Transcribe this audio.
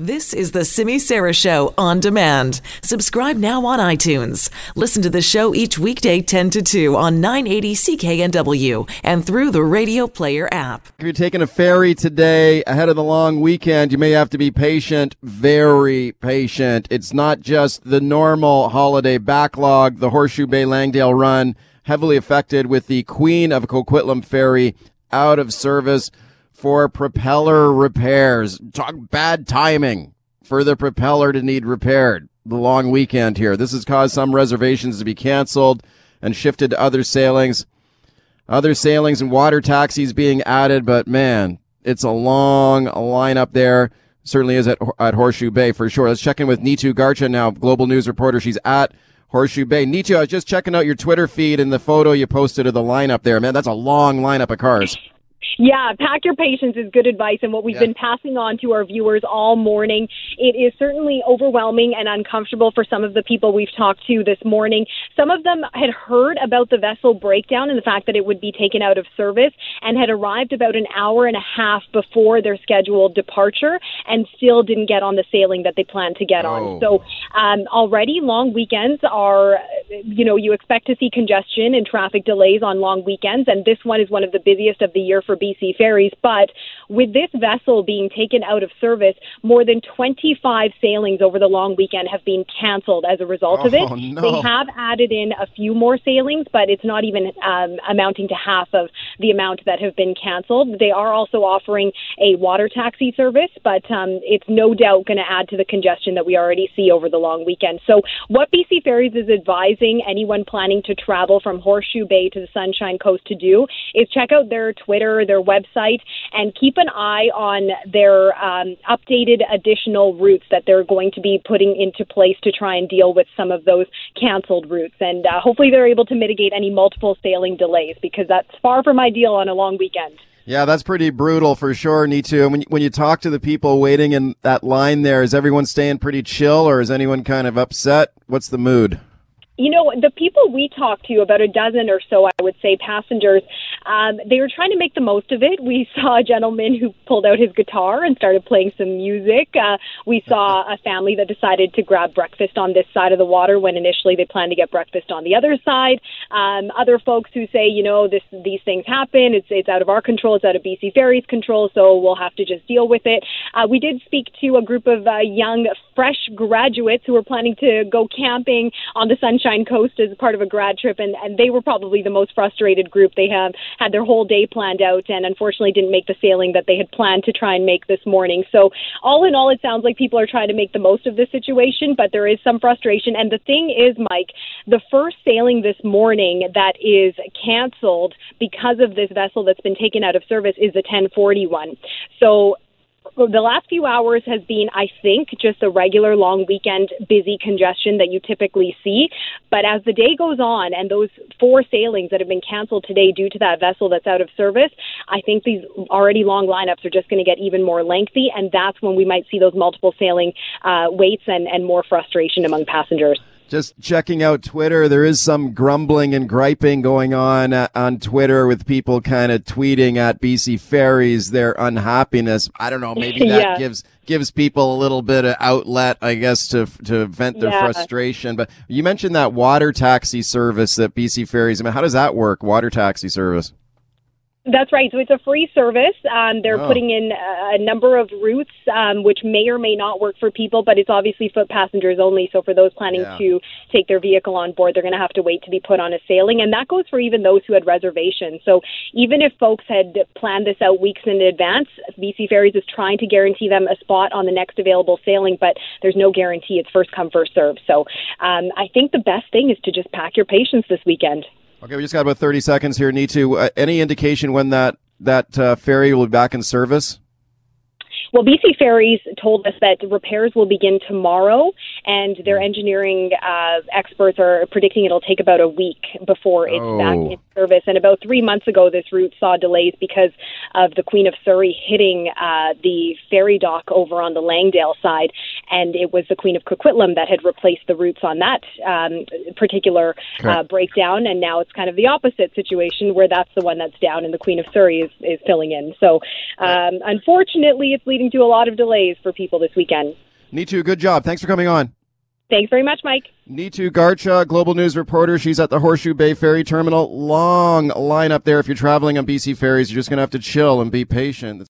This is the Simi Sara Show on demand. Subscribe now on iTunes. Listen to the show each weekday 10 to 2 on 980 CKNW and through the Radio Player app. If you're taking a ferry today ahead of the long weekend, you may have to be patient, very patient. It's not just the normal holiday backlog, the Horseshoe Bay Langdale run heavily affected with the Queen of Coquitlam ferry out of service for propeller repairs. Talk bad timing for the propeller to need repaired. The long weekend here. This has caused some reservations to be canceled and shifted to other sailings. Other sailings and water taxis being added, but man, it's a long lineup there. Certainly is at, at Horseshoe Bay for sure. Let's check in with Neetu Garcha now, global news reporter. She's at Horseshoe Bay. Neetu, I was just checking out your Twitter feed and the photo you posted of the lineup there. Man, that's a long lineup of cars. Yeah, pack your patience is good advice, and what we've yeah. been passing on to our viewers all morning. It is certainly overwhelming and uncomfortable for some of the people we've talked to this morning. Some of them had heard about the vessel breakdown and the fact that it would be taken out of service and had arrived about an hour and a half before their scheduled departure and still didn't get on the sailing that they planned to get oh. on. So um, already long weekends are, you know, you expect to see congestion and traffic delays on long weekends, and this one is one of the busiest of the year for BC ferries. But with this vessel being taken out of service, more than 25 sailings over the long weekend have been canceled as a result oh, of it. No. They have added in a few more sailings, but it's not even um, amounting to half of the amount that have been canceled. They are also offering a water taxi service, but um, it's no doubt going to add to the congestion that we already see over the long weekend. So, what BC Ferries is advising anyone planning to travel from Horseshoe Bay to the Sunshine Coast to do is check out their Twitter, their website, and keep an eye on their um, updated additional routes that they're going to be putting into place to try and deal with some of those canceled routes. And uh, hopefully they're able to mitigate any multiple sailing delays because that's far from ideal on a long weekend. Yeah, that's pretty brutal for sure, Neetu. And when, when you talk to the people waiting in that line there, is everyone staying pretty chill or is anyone kind of upset? What's the mood? You know, the people we talked to, about a dozen or so, I would say, passengers, um, they were trying to make the most of it. We saw a gentleman who pulled out his guitar and started playing some music. Uh, we saw a family that decided to grab breakfast on this side of the water when initially they planned to get breakfast on the other side. Um, other folks who say, you know, this these things happen. It's it's out of our control. It's out of BC Ferries' control. So we'll have to just deal with it. Uh, we did speak to a group of uh, young, fresh graduates who were planning to go camping on the Sunshine Coast as part of a grad trip, and, and they were probably the most frustrated group. They have had their whole day planned out, and unfortunately didn't make the sailing that they had planned to try and make this morning. So all in all, it sounds like people are trying to make the most of this situation, but there is some frustration. And the thing is, Mike, the first sailing this morning that is canceled because of this vessel that's been taken out of service is the 1041. So the last few hours has been, I think, just a regular long weekend busy congestion that you typically see. But as the day goes on and those four sailings that have been canceled today due to that vessel that's out of service, I think these already long lineups are just going to get even more lengthy. And that's when we might see those multiple sailing uh, waits and, and more frustration among passengers just checking out Twitter, there is some grumbling and griping going on uh, on Twitter with people kind of tweeting at BC Ferries their unhappiness. I don't know, maybe that yeah. gives gives people a little bit of outlet, I guess, to to vent their yeah. frustration. But you mentioned that water taxi service that BC Ferries. I mean, how does that work? Water taxi service. That's right. So it's a free service. Um, they're oh. putting in a, number of routes, um, which may or may not work for people, but it's obviously foot passengers only. So for those planning yeah. to take their vehicle on board, they're going to have to wait to be put on a sailing. And that goes for even those who had reservations. So even if folks had planned this out weeks in advance, BC Ferries is trying to guarantee them a spot on the next available sailing, but there's no guarantee. It's first come, first serve. So um, I think the best thing is to just pack your patience this weekend. Okay, we just got about 30 seconds here. Neetu uh, any indication when that that uh, ferry will be back in service? Well, BC Ferries told us that repairs will begin tomorrow, and their engineering uh, experts are predicting it'll take about a week before it's oh. back in service. And about three months ago, this route saw delays because of the Queen of Surrey hitting uh, the ferry dock over on the Langdale side. and it was the Queen of Coquitlam that had replaced the routes on that um, particular uh, breakdown, and now it's kind of the opposite situation where that's the one that's down, and the Queen of Surrey is, is filling in. So, um, unfortunately, it's leading to a lot of delays for people this weekend. Neetu, good job. Thanks for coming on. Thanks very much, Mike. Neetu Garcha, Global News reporter. She's at the Horseshoe Bay Ferry Terminal. Long line up there if you're traveling on BC ferries. You're just going to have to chill and be patient.